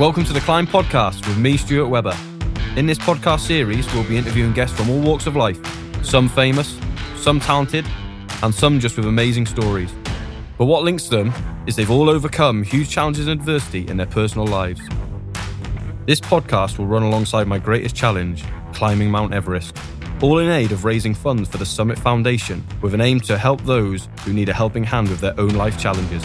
Welcome to the Climb Podcast with me, Stuart Webber. In this podcast series, we'll be interviewing guests from all walks of life, some famous, some talented, and some just with amazing stories. But what links them is they've all overcome huge challenges and adversity in their personal lives. This podcast will run alongside my greatest challenge, climbing Mount Everest, all in aid of raising funds for the Summit Foundation with an aim to help those who need a helping hand with their own life challenges.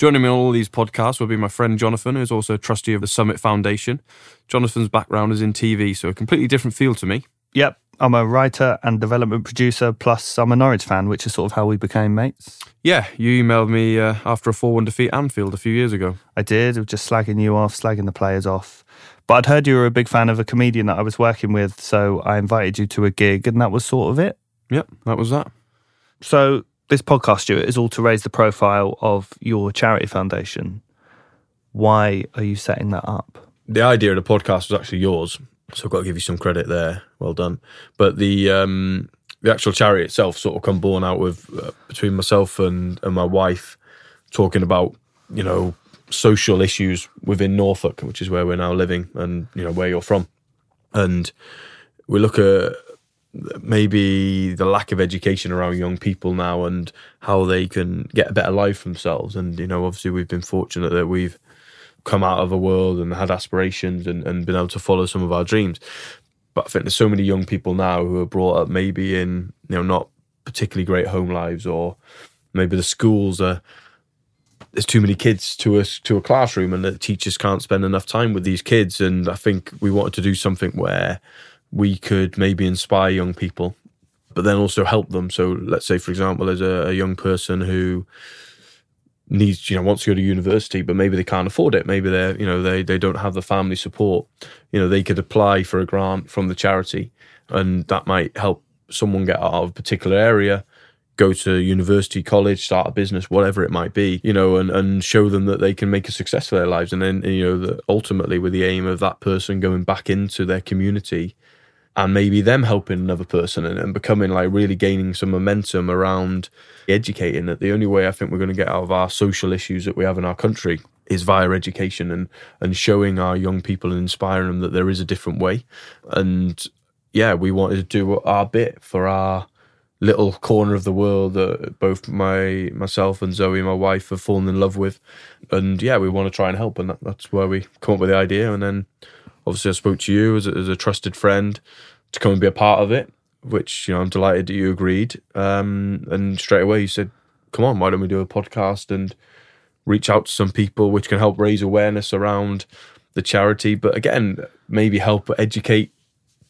Joining me on all these podcasts will be my friend Jonathan, who's also a trustee of the Summit Foundation. Jonathan's background is in TV, so a completely different field to me. Yep, I'm a writer and development producer, plus I'm a Norwich fan, which is sort of how we became mates. Yeah, you emailed me uh, after a 4 1 defeat Anfield a few years ago. I did, just slagging you off, slagging the players off. But I'd heard you were a big fan of a comedian that I was working with, so I invited you to a gig, and that was sort of it. Yep, that was that. So this podcast, Stuart, is all to raise the profile of your charity foundation. Why are you setting that up? The idea of the podcast was actually yours, so I've got to give you some credit there. Well done. But the um, the actual charity itself sort of come born out with uh, between myself and, and my wife talking about you know social issues within Norfolk, which is where we're now living, and you know where you're from, and we look at maybe the lack of education around young people now and how they can get a better life for themselves. And, you know, obviously we've been fortunate that we've come out of a world and had aspirations and, and been able to follow some of our dreams. But I think there's so many young people now who are brought up maybe in, you know, not particularly great home lives or maybe the schools are there's too many kids to a to a classroom and the teachers can't spend enough time with these kids and I think we wanted to do something where we could maybe inspire young people, but then also help them. So let's say, for example, there's a, a young person who needs you know wants to go to university but maybe they can't afford it. Maybe they're you know they they don't have the family support. You know they could apply for a grant from the charity and that might help someone get out of a particular area go to university college start a business whatever it might be you know and and show them that they can make a success of their lives. And then you know ultimately with the aim of that person going back into their community and maybe them helping another person and, and, becoming like really gaining some momentum around educating that the only way I think we're going to get out of our social issues that we have in our country is via education and and showing our young people and inspiring them that there is a different way. And yeah we wanted to do our bit for our little corner of the world that both my myself and Zoe my wife have fallen in love with. And yeah we want to try and help and that, that's where we come up with the idea and then obviously I spoke to you as a, as a trusted friend to come and be a part of it, which you know I'm delighted that you agreed. Um, and straight away you said, "Come on, why don't we do a podcast and reach out to some people, which can help raise awareness around the charity, but again, maybe help educate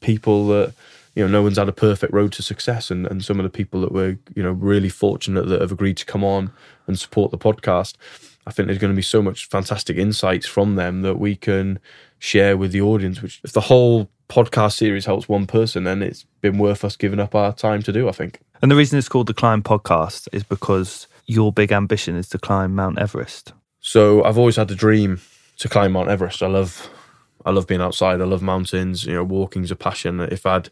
people that." you know, no one's had a perfect road to success, and, and some of the people that were, you know, really fortunate that have agreed to come on and support the podcast. I think there's going to be so much fantastic insights from them that we can share with the audience. Which, if the whole podcast series helps one person, then it's been worth us giving up our time to do, I think. And the reason it's called the Climb Podcast is because your big ambition is to climb Mount Everest. So I've always had a dream to climb Mount Everest. I love I love being outside. I love mountains. You know, walking's a passion. If I'd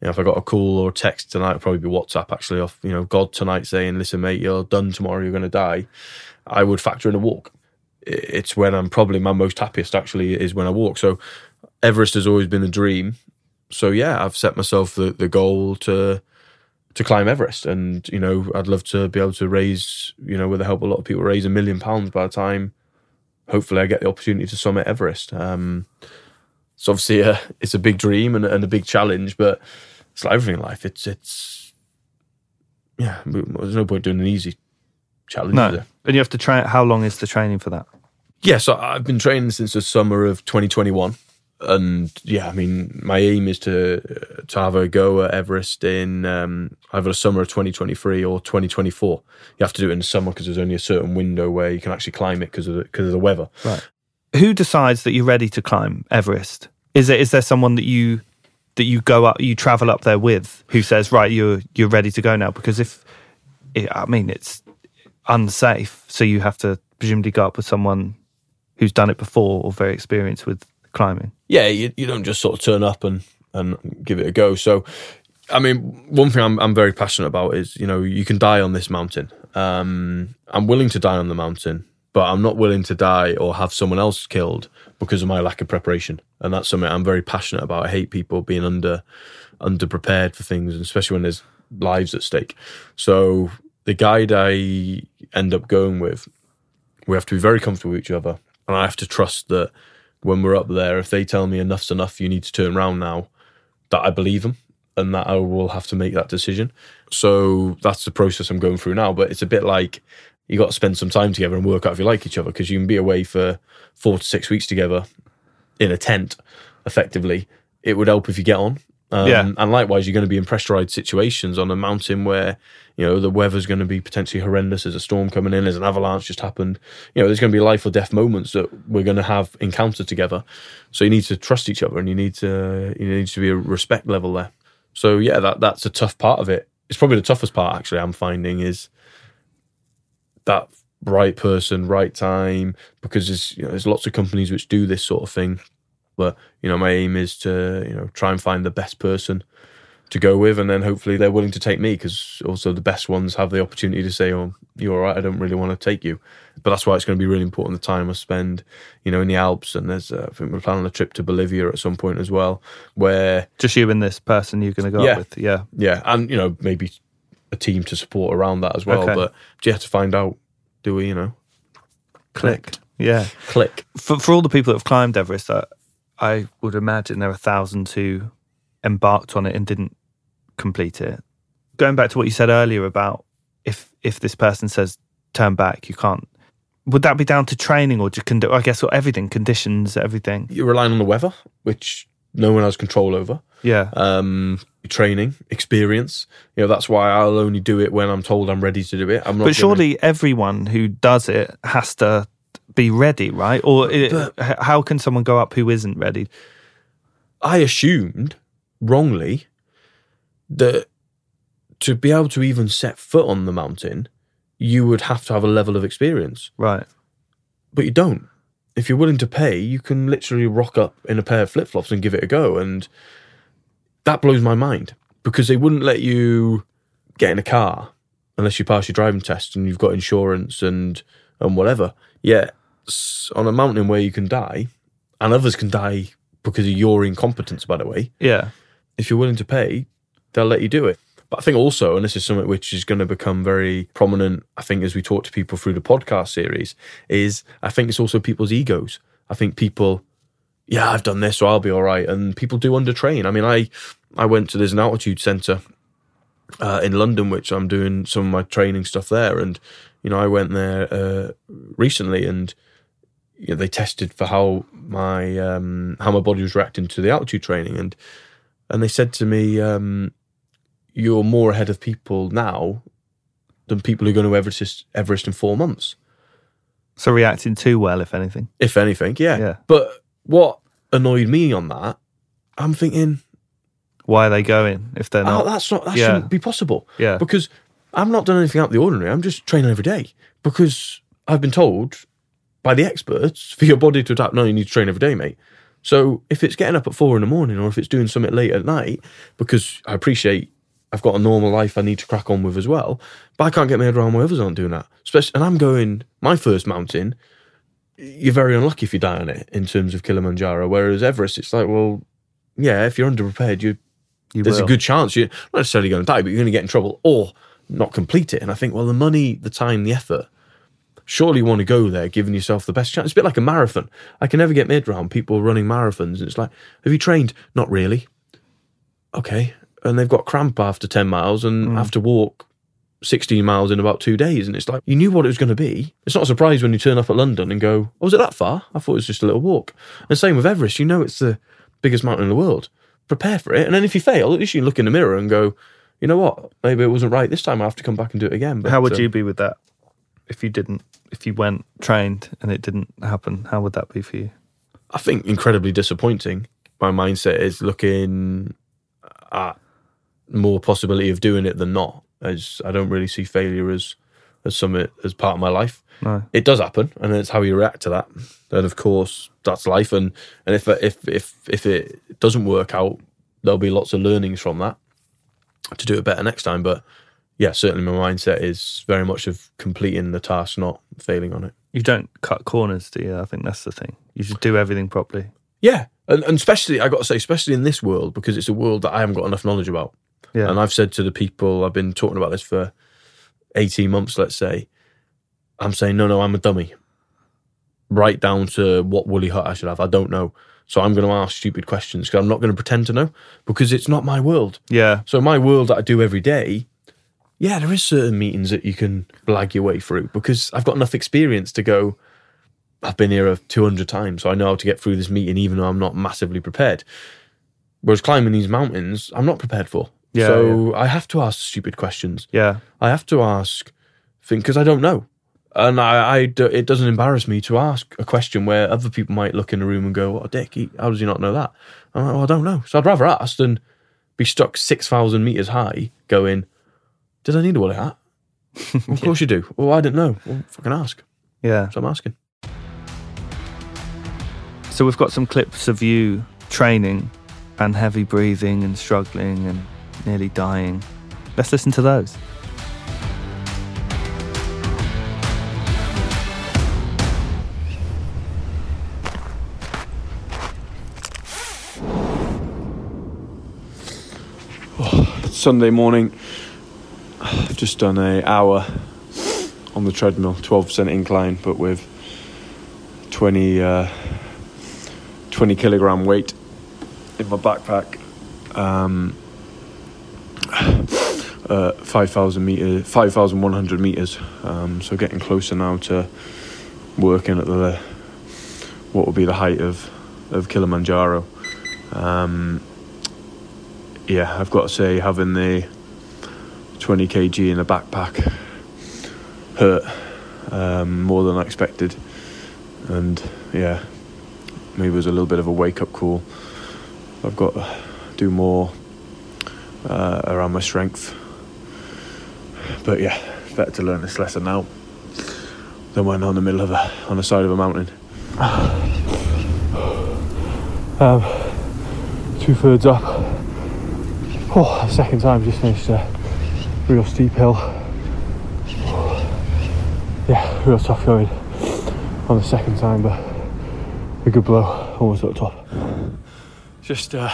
you know, if I got a call or a text tonight, it'd probably be WhatsApp actually off, you know, God tonight saying, listen, mate, you're done tomorrow, you're going to die. I would factor in a walk. It's when I'm probably my most happiest actually is when I walk. So Everest has always been a dream. So yeah, I've set myself the, the goal to to climb Everest, and you know I'd love to be able to raise, you know, with the help of a lot of people, raise a million pounds by the time, hopefully, I get the opportunity to summit Everest. Um, it's obviously a it's a big dream and, and a big challenge, but it's like everything in life. It's it's yeah. There's no point doing an easy challenge. No, and you have to train. How long is the training for that? Yeah, so I've been training since the summer of 2021 and yeah, I mean, my aim is to to have a go at Everest in um, either the summer of 2023 or 2024. You have to do it in the summer because there's only a certain window where you can actually climb it because of the because of the weather. Right. Who decides that you're ready to climb Everest? Is it is there someone that you that you go up you travel up there with who says right you're you're ready to go now? Because if I mean it's unsafe, so you have to presumably go up with someone who's done it before or very experienced with climbing. Yeah, you, you don't just sort of turn up and, and give it a go. So I mean, one thing I'm, I'm very passionate about is, you know, you can die on this mountain. Um, I'm willing to die on the mountain, but I'm not willing to die or have someone else killed because of my lack of preparation. And that's something I'm very passionate about. I hate people being under underprepared for things, especially when there's lives at stake. So the guide I end up going with, we have to be very comfortable with each other, and I have to trust that when we're up there, if they tell me enough's enough, you need to turn around now, that I believe them and that I will have to make that decision. So that's the process I'm going through now. But it's a bit like you got to spend some time together and work out if you like each other because you can be away for four to six weeks together in a tent, effectively. It would help if you get on. Um, Yeah. And likewise, you're going to be in pressurized situations on a mountain where, you know, the weather's going to be potentially horrendous. There's a storm coming in, there's an avalanche just happened. You know, there's going to be life or death moments that we're going to have encountered together. So you need to trust each other and you need to, you need to be a respect level there. So yeah, that that's a tough part of it. It's probably the toughest part actually. I'm finding is that right person, right time, because there's you know there's lots of companies which do this sort of thing. But you know, my aim is to you know try and find the best person to go with, and then hopefully they're willing to take me because also the best ones have the opportunity to say, "Oh, you're all right. I don't really want to take you." But that's why it's going to be really important the time I spend, you know, in the Alps. And there's, uh, I think we're planning a trip to Bolivia at some point as well, where Just you and this person you're going to go Yeah. up with. Yeah. yeah, and you know maybe a team to support around that as well. Okay. But you have to find out. Do we, you know, click, Yeah. click? For, for all the people that have climbed Everest, I, I would imagine there are thousands who embarked on it and didn't complete it. Going back to what you said earlier about if if this person says turn back, you can't. Would that be down to training or to condi- I guess or everything conditions, everything? You're relying on the weather, which no one has control over. Yeah. Um, training, experience. You know that's why I'll only do it when I'm told I'm ready to do it. I'm not. But gonna- surely everyone who does it has to be ready, right? Or it, h- how can someone go up who isn't ready? I assumed wrongly that to be able to even set foot on the mountain, you would have to have a level of experience. Right. but you don't. If you're willing to pay, you can literally rock up in a pair of flip flops and give it a go. And that blows my mind because they wouldn't let you get in a car unless you pass your driving test and you've got insurance and and whatever. Yet s- on a mountain where you can die, and others can die because of your incompetence, by the way. Yeah. If you're willing to pay, they'll let you do it. But I think also, and this is something which is going to become very prominent, I think, as we talk to people through the podcast series, is I think it's also people's egos. I think people, yeah, I've done this, so I'll be all right. And people do undertrain. I mean, I I went to there's an altitude center uh, in London, which I'm doing some of my training stuff there, and you know, I went there uh, recently, and you know, they tested for how my um, how my body was reacting to the altitude training, and and they said to me, um, "You're more ahead of people now than people who are going to Everest Everest in four months, So reacting too well, if anything. if anything." Yeah. Yeah. But what annoyed me on that, I'm thinking, Why are they going if they're oh, not? that's not that Yeah. shouldn't be possible. yeah. because I'm not doing anything out of the ordinary. I'm just training every day because I've been told by the experts for your body to adapt. No, you need to train every day, mate. So if it's getting up at four in the morning or if it's doing something late at night, because I appreciate I've got a normal life I need to crack on with as well, but I can't get my head around why others aren't doing that. Especially, and I'm going my first mountain. You're very unlucky if you die on it in terms of Kilimanjaro. Whereas Everest, it's like, well, yeah, if you're underprepared, you you there's will. a good chance you're not necessarily going to die, but you're going to get in trouble or not complete it. And I think, well, the money, the time, the effort, surely you want to go there, giving yourself the best chance. It's a bit like a marathon. I can never get mid round people running marathons. And it's like, have you trained? Not really. Okay. And they've got cramp after 10 miles and have to walk 16 miles in about two days. And it's like, you knew what it was going to be. It's not a surprise when you turn up at London and go, oh, was it that far? I thought it was just a little walk. And same with Everest. You know it's the biggest mountain in the world. Prepare for it. And then if you fail, at least you can look in the mirror and go, you know what? Maybe it wasn't right this time. I have to come back and do it again. But, How would um, you be with that if you didn't? If you went trained and it didn't happen, how would that be for you? I think incredibly disappointing. My mindset is looking at more possibility of doing it than not. As I don't really see failure as as something as part of my life. No. It does happen, and it's how you react to that. And of course, that's life. And and if if if if it doesn't work out, there'll be lots of learnings from that. to do it better next time. But yeah, certainly my mindset is very much of completing the task, not failing on it. You don't cut corners, do you? I think that's the thing. You should do everything properly. Yeah, and, and especially I got to say, especially in this world because it's a world that I haven't got enough knowledge about. Yeah. And I've said to the people I've been talking about this for eighteen months, let's say, I'm saying no, no, I'm a dummy. Right down to what woolly hut I should have, I don't know. So I'm going to ask stupid questions because I'm not going to pretend to know because it's not my world. yeah. So my world that I do every day, yeah, there is certain meetings that you can blag your way through because I've got enough experience to go. I've been here 200 times, so I know how to get through this meeting, even though I'm not massively prepared. Whereas climbing these mountains, I'm not prepared for. Yeah, so I have to ask stupid questions. Yeah. I have to ask things because I don't know. And I, I it doesn't embarrass me to ask a question where other people might look in the room and go, "What a dick! He, how does he not know that?" I'm like, "Well, I don't know." So I'd rather ask than be stuck six thousand meters high, going, "Did I need a woolly hat?" Well, of course you do. Well, I didn't know. Well, fucking ask. Yeah. So I'm asking. So we've got some clips of you training and heavy breathing and struggling and nearly dying. Let's listen to those. Sunday morning. I've just done a hour on the treadmill, twelve percent incline, but with 20, uh, 20 kilogram weight in my backpack. Um, uh, five thousand meter, five thousand one hundred meters. Um, so getting closer now to working at the what will be the height of of Kilimanjaro. Um, yeah, I've got to say, having the 20 kg in the backpack hurt um, more than I expected. And yeah, maybe it was a little bit of a wake up call. I've got to do more uh, around my strength. But yeah, better to learn this lesson now than when on the middle of a on the side of a mountain. Um, two thirds up. Oh, second time just finished a real steep hill. Yeah, real tough going on the second time, but a good blow, almost at the top. Just, uh,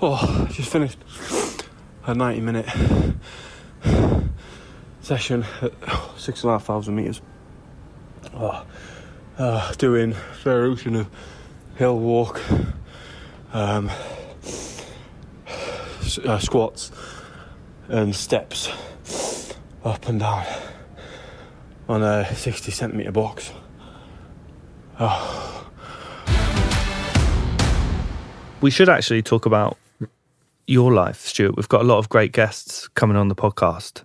oh, just finished a 90 minute session at oh, six and a half thousand meters. Oh, uh, doing variation of hill walk, um, uh, squats and steps up and down on a 60 centimeter box. We should actually talk about your life, Stuart. We've got a lot of great guests coming on the podcast,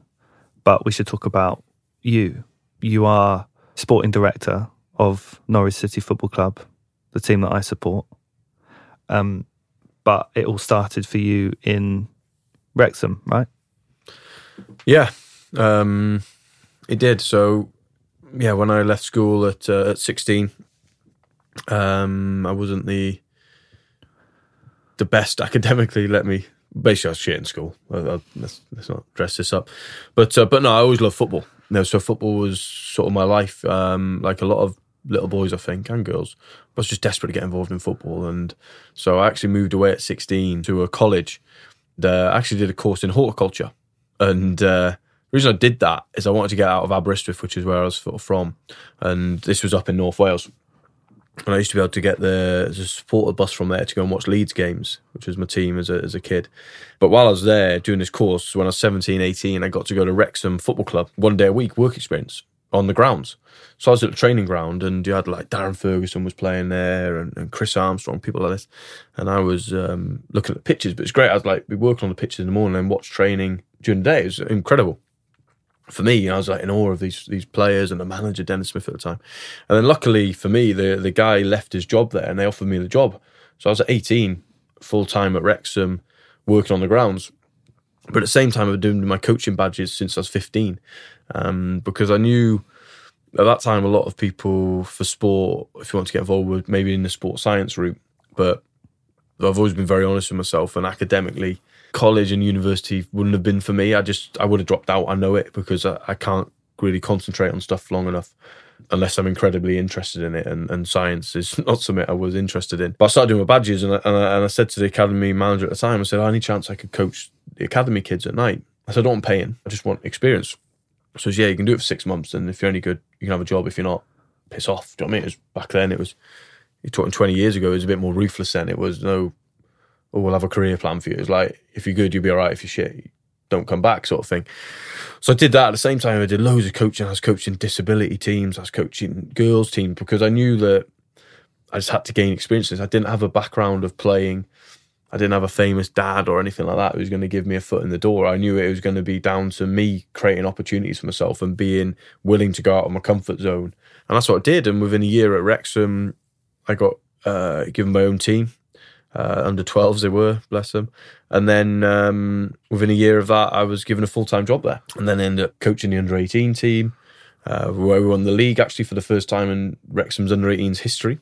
but we should talk about you. You are sporting director of Norwich City Football Club, the team that I support. Um, but it all started for you in Wrexham, right? Yeah, um, it did. So, yeah, when I left school at uh, at sixteen, um, I wasn't the the best academically. Let me basically I was shit in school. I, I, let's, let's not dress this up, but uh, but no, I always loved football. No, so football was sort of my life. Um, like a lot of little boys, I think, and girls. I was just desperate to get involved in football, and so I actually moved away at sixteen to a college. That actually did a course in horticulture. And uh, the reason I did that is I wanted to get out of Aberystwyth, which is where I was from, and this was up in North Wales. And I used to be able to get the, the supporter bus from there to go and watch Leeds games, which was my team as a, as a kid. But while I was there doing this course, when I was 17, 18, I got to go to Wrexham Football Club one day a week, work experience on the grounds. So I was at the training ground and you had like Darren Ferguson was playing there and, and Chris Armstrong, people like this. And I was um, looking at the pitches, but it's great. I was like, we working on the pitches in the morning and watch training during the day. It was incredible. For me, I was like in awe of these these players and the manager Dennis Smith at the time. And then luckily for me, the the guy left his job there and they offered me the job. So I was at 18, full time at Wrexham, working on the grounds. But at the same time, I've been doing my coaching badges since I was 15 um, because I knew at that time a lot of people for sport, if you want to get involved with maybe in the sports science route, but I've always been very honest with myself and academically, college and university wouldn't have been for me. I just I would have dropped out. I know it because I, I can't really concentrate on stuff long enough unless I'm incredibly interested in it. And, and science is not something I was interested in. But I started doing my badges, and I, and I, and I said to the academy manager at the time, I said, "Any chance I could coach the academy kids at night?" I said, "I don't want paying. I just want experience." So yeah, you can do it for six months, and if you're any good, you can have a job. If you're not, piss off. Do you know what I mean? It was back then. It was you're talking 20 years ago. It was a bit more ruthless then. It was no, oh, we'll have a career plan for you. It's like if you're good, you'll be all right. If you're shit, don't come back, sort of thing. So I did that at the same time. I did loads of coaching. I was coaching disability teams. I was coaching girls teams because I knew that I just had to gain experiences. I didn't have a background of playing. I didn't have a famous dad or anything like that who was going to give me a foot in the door. I knew it was going to be down to me creating opportunities for myself and being willing to go out of my comfort zone. And that's what I did. And within a year at Wrexham, I got uh, given my own team. Uh, under 12s they were, bless them. And then um, within a year of that, I was given a full time job there. And then ended up coaching the under 18 team, uh, where we won the league actually for the first time in Wrexham's under 18s history.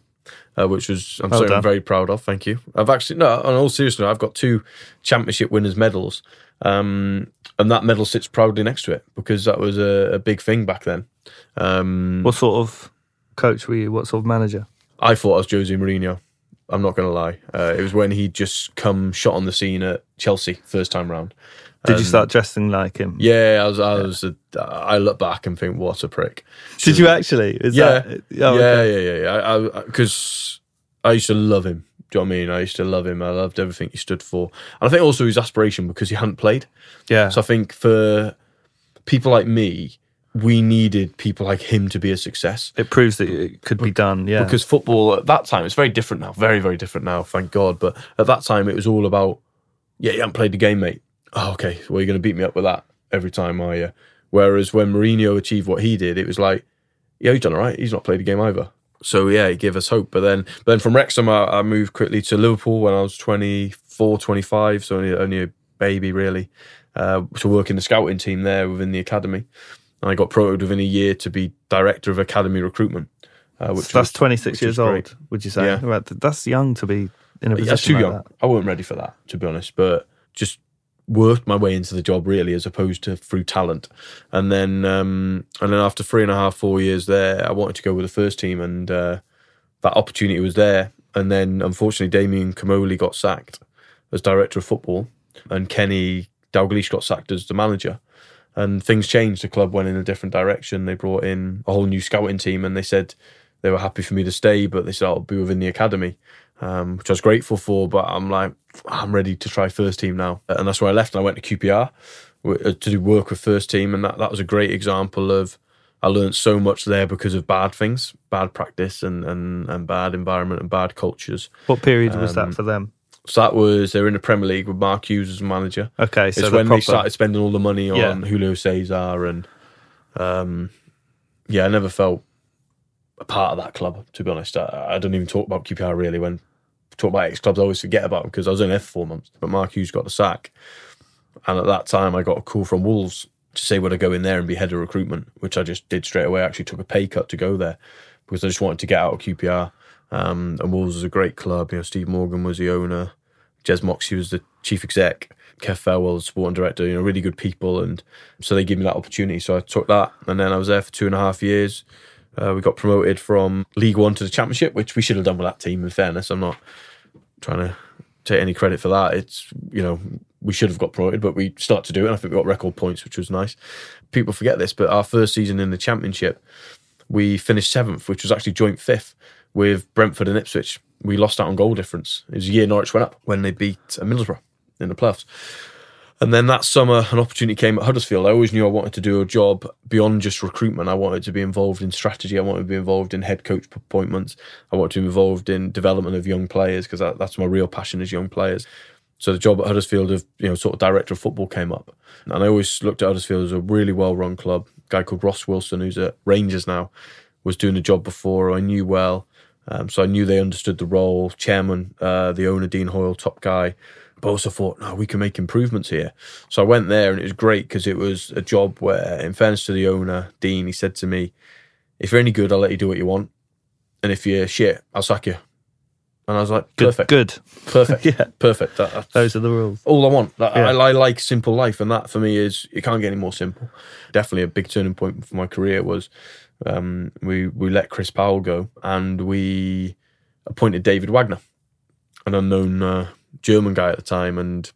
Uh, which was I'm Well something I'm very proud of. Thank you. I've actually no, on all seriousness, I've got two championship winners medals, um, and that medal sits proudly next to it because that was a, a big thing back then. Um, What sort of coach were you? What sort of manager? I thought I was Jose Mourinho. I'm not going to lie. Uh, it was when he just come shot on the scene at Chelsea first time round. Did you start dressing like him? Yeah, I was. I was. A, I look back and think, what a prick. Did you actually? Is Yeah, That, oh, yeah, oh, okay. yeah, yeah, yeah. Because I, used to love him. Do you know what I mean? I used to love him. I loved everything he stood for, and I think also his aspiration because he hadn't played. Yeah. So I think for people like me, we needed people like him to be a success. it proves that it could be done. Yeah. because football at that time it's very different now very very different now thank god but at that time it was all about yeah you haven't played the game mate oh okay well you're going to beat me up with that every time are you whereas when Mourinho achieved what he did it was like yeah he's done all right he's not played a game either so yeah he gave us hope but then but then from Wrexham I, I moved quickly to Liverpool when I was 24 25 so only, only a baby really uh, to work in the scouting team there within the academy and I got promoted within a year to be director of academy recruitment uh, which that's was- 26 which years old, would you say? Yeah. That's young to be in a position That's too like young. that. I wasn't ready for that, to be honest. But just worked my way into the job really, as opposed to through talent. And then, um, and then after three and a half, four years there, I wanted to go with the first team, and uh, that opportunity was there. And then, unfortunately, Damien Comolli got sacked as director of football, and Kenny Dalglish got sacked as the manager. And things changed. The club went in a different direction. They brought in a whole new scouting team, and they said they were happy for me to stay, but they said I'll be within the academy, um, which I was grateful for. But I'm like, I'm ready to try first team now, and that's where I left. And I went to QPR uh, to do work with first team, and that that was a great example of. I learned so much there because of bad things, bad practice, and and, and bad environment and bad cultures. What period was Um, that for them? So that was they were in the Premier League with Mark Hughes as manager. Okay, so it's when proper. they started spending all the money on Yeah. Julio Cesar and um, yeah, I never felt a part of that club. To be honest, I, I don't even talk about QPR really. When I talk about ex clubs, I always forget about them because I was only there for four months. But Mark Hughes got the sack, and at that time, I got a call from Wolves to say would I go in there and be head of recruitment, which I just did straight away. I actually took a pay cut to go there because I just wanted to get out of QPR. Um, and Wolves was a great club. You know, Steve Morgan was the owner. Jez Moxey was the chief exec. Kev Thelwell, the sporting director, you know, really good people. And so they gave me that opportunity. So I took that. And then I was there for two and a half years. Uh, we got promoted from League One to the Championship, which we should have done with that team, in fairness. I'm not trying to take any credit for that. It's, you know, we should have got promoted, but we start to do it. And I think we got record points, which was nice. People forget this, but our first season in the Championship, we finished seventh, which was actually joint fifth with Brentford and Ipswich. We lost out on goal difference. It was a year Norwich went up when they beat Middlesbrough in the playoffs. And then that summer, an opportunity came at Huddersfield. I always knew I wanted to do a job beyond just recruitment. I wanted to be involved in strategy. I wanted to be involved in head coach appointments. I wanted to be involved in development of young players because that, that's my real passion is young players. So the job at Huddersfield of you know sort of director of football came up, and I always looked at Huddersfield as a really well run club. A guy called Ross Wilson, who's at Rangers now, was doing the job before. I knew well, um, so I knew they understood the role. Chairman, uh, the owner Dean Hoyle, top guy. But I also thought, no, we can make improvements here. So I went there, and it was great because it was a job where, in fairness to the owner Dean, he said to me, "If you're any good, I'll let you do what you want, and if you're shit, I'll sack you." And I was like, Good. perfect, Good. perfect, Yeah. perfect. That- Those are the rules. all I want. That- Yeah. I, I like simple life, and that for me is it can't get any more simple. Definitely a big turning point for my career was um, we we let Chris Powell go, and we appointed David Wagner, an unknown uh, German guy at the time, and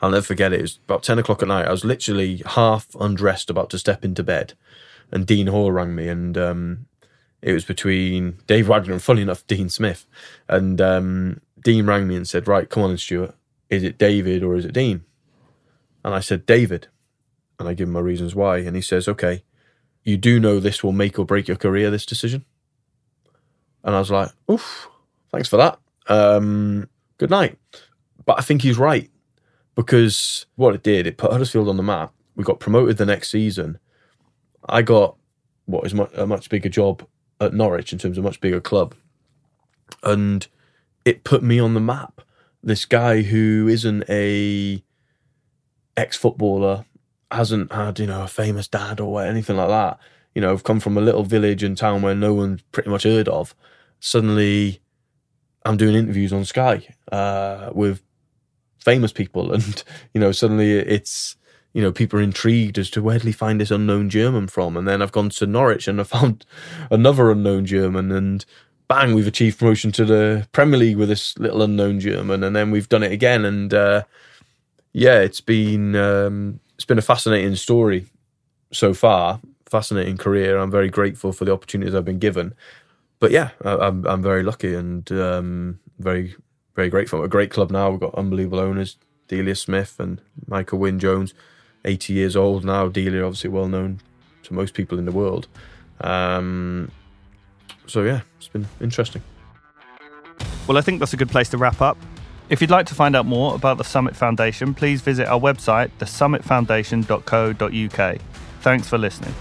I'll never forget it. It was about ten o'clock at night. I was literally half undressed, about to step into bed, and Dean Hoyle rang me, and um, it was between Dave Wagner and, funny enough, Dean Smith, and um, Dean rang me and said, "Right, come on, Stuart." is it David or is it Dean? And I said, David. And I give him my reasons why. And he says, okay, you do know this will make or break your career, this decision? And I was like, oof, thanks for that. Um, good night. But I think he's right because what it did, it put Huddersfield on the map. We got promoted the next season. I got what is mu- a much bigger job at Norwich in terms of a much bigger club. And it put me on the map this guy who isn't a ex footballer, hasn't had you know a famous dad or anything like that. You know, have come from a little village and town where no one's pretty much heard of. Suddenly, I'm doing interviews on Sky uh, with famous people, and you know, suddenly it's you know people are intrigued as to where did he find this unknown German from, and then I've gone to Norwich and I found another unknown German, and bang, we've achieved promotion to the Premier League with this little unknown German, and then we've done it again, and uh, yeah, it's been um, it's been a fascinating story so far, fascinating career. I'm very grateful for the opportunities I've been given, but yeah, I, I'm I'm very lucky and um, very very grateful. A great club now. We've got unbelievable owners, Delia Smith and Michael Wynne Jones, 80 years old now. Delia obviously well known to most people in the world. Um, so yeah, it's been interesting. Well, I think that's a good place to wrap up. If you'd like to find out more about the Summit Foundation, please visit our website, thesummitfoundation.co.uk. Thanks for listening.